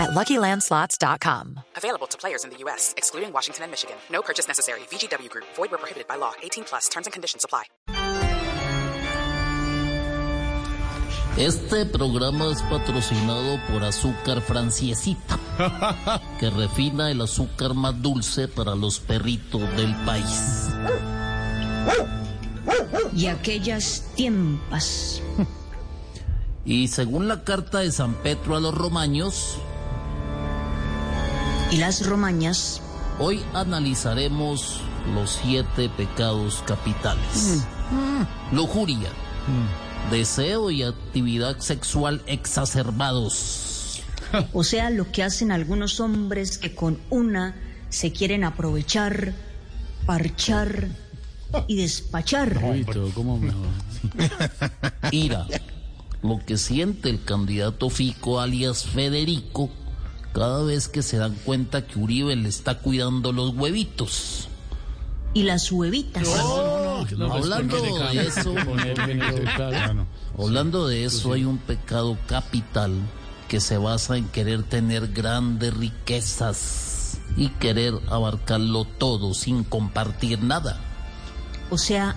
at LuckyLandSlots.com. Available to players in the U.S., excluding Washington and Michigan. No purchase necessary. VGW Group. Void where prohibited by law. 18 plus. Terms and conditions apply. Este programa es patrocinado por Azúcar Franciesita, que refina el azúcar más dulce para los perritos del país. Y aquellas tiempas. Y según la carta de San Pedro a los romaños, Y las romañas. hoy analizaremos los siete pecados capitales. Lujuria, deseo y actividad sexual exacerbados. O sea, lo que hacen algunos hombres que con una se quieren aprovechar, parchar y despachar. Ira, lo que siente el candidato Fico alias Federico cada vez que se dan cuenta que Uribe le está cuidando los huevitos. Y las huevitas. hablando de eso, hablando de eso, hay un pecado capital que se basa en querer tener grandes riquezas y querer abarcarlo todo sin compartir nada. O sea,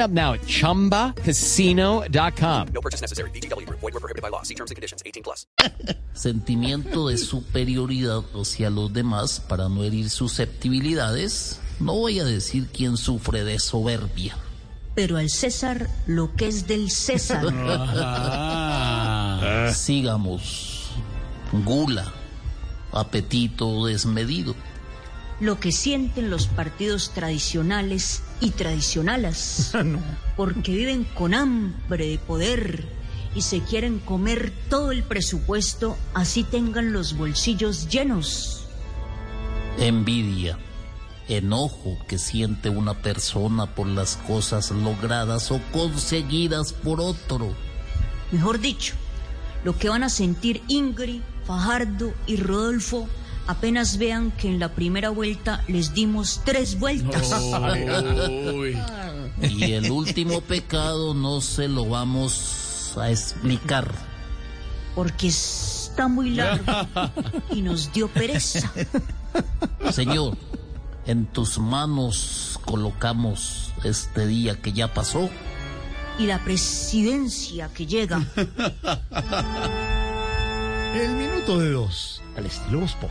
up now at ChumbaCasino.com. No purchase necessary. VGW Group. Void were prohibited by law. See terms and conditions. 18 plus. sentimiento de superioridad hacia los demás para no herir susceptibilidades, no voy a decir quién sufre de soberbia. Pero al César lo que es del César. Sigamos. Gula, apetito desmedido. Lo que sienten los partidos tradicionales y tradicionales. Porque viven con hambre de poder y se quieren comer todo el presupuesto así tengan los bolsillos llenos. Envidia, enojo que siente una persona por las cosas logradas o conseguidas por otro. Mejor dicho, lo que van a sentir Ingrid, Fajardo y Rodolfo apenas vean que en la primera vuelta les dimos tres vueltas. Y el último pecado no se lo vamos a explicar. Porque está muy largo y nos dio pereza. Señor, en tus manos colocamos este día que ya pasó. Y la presidencia que llega. El minuto de dos, al estilo Voz Pop.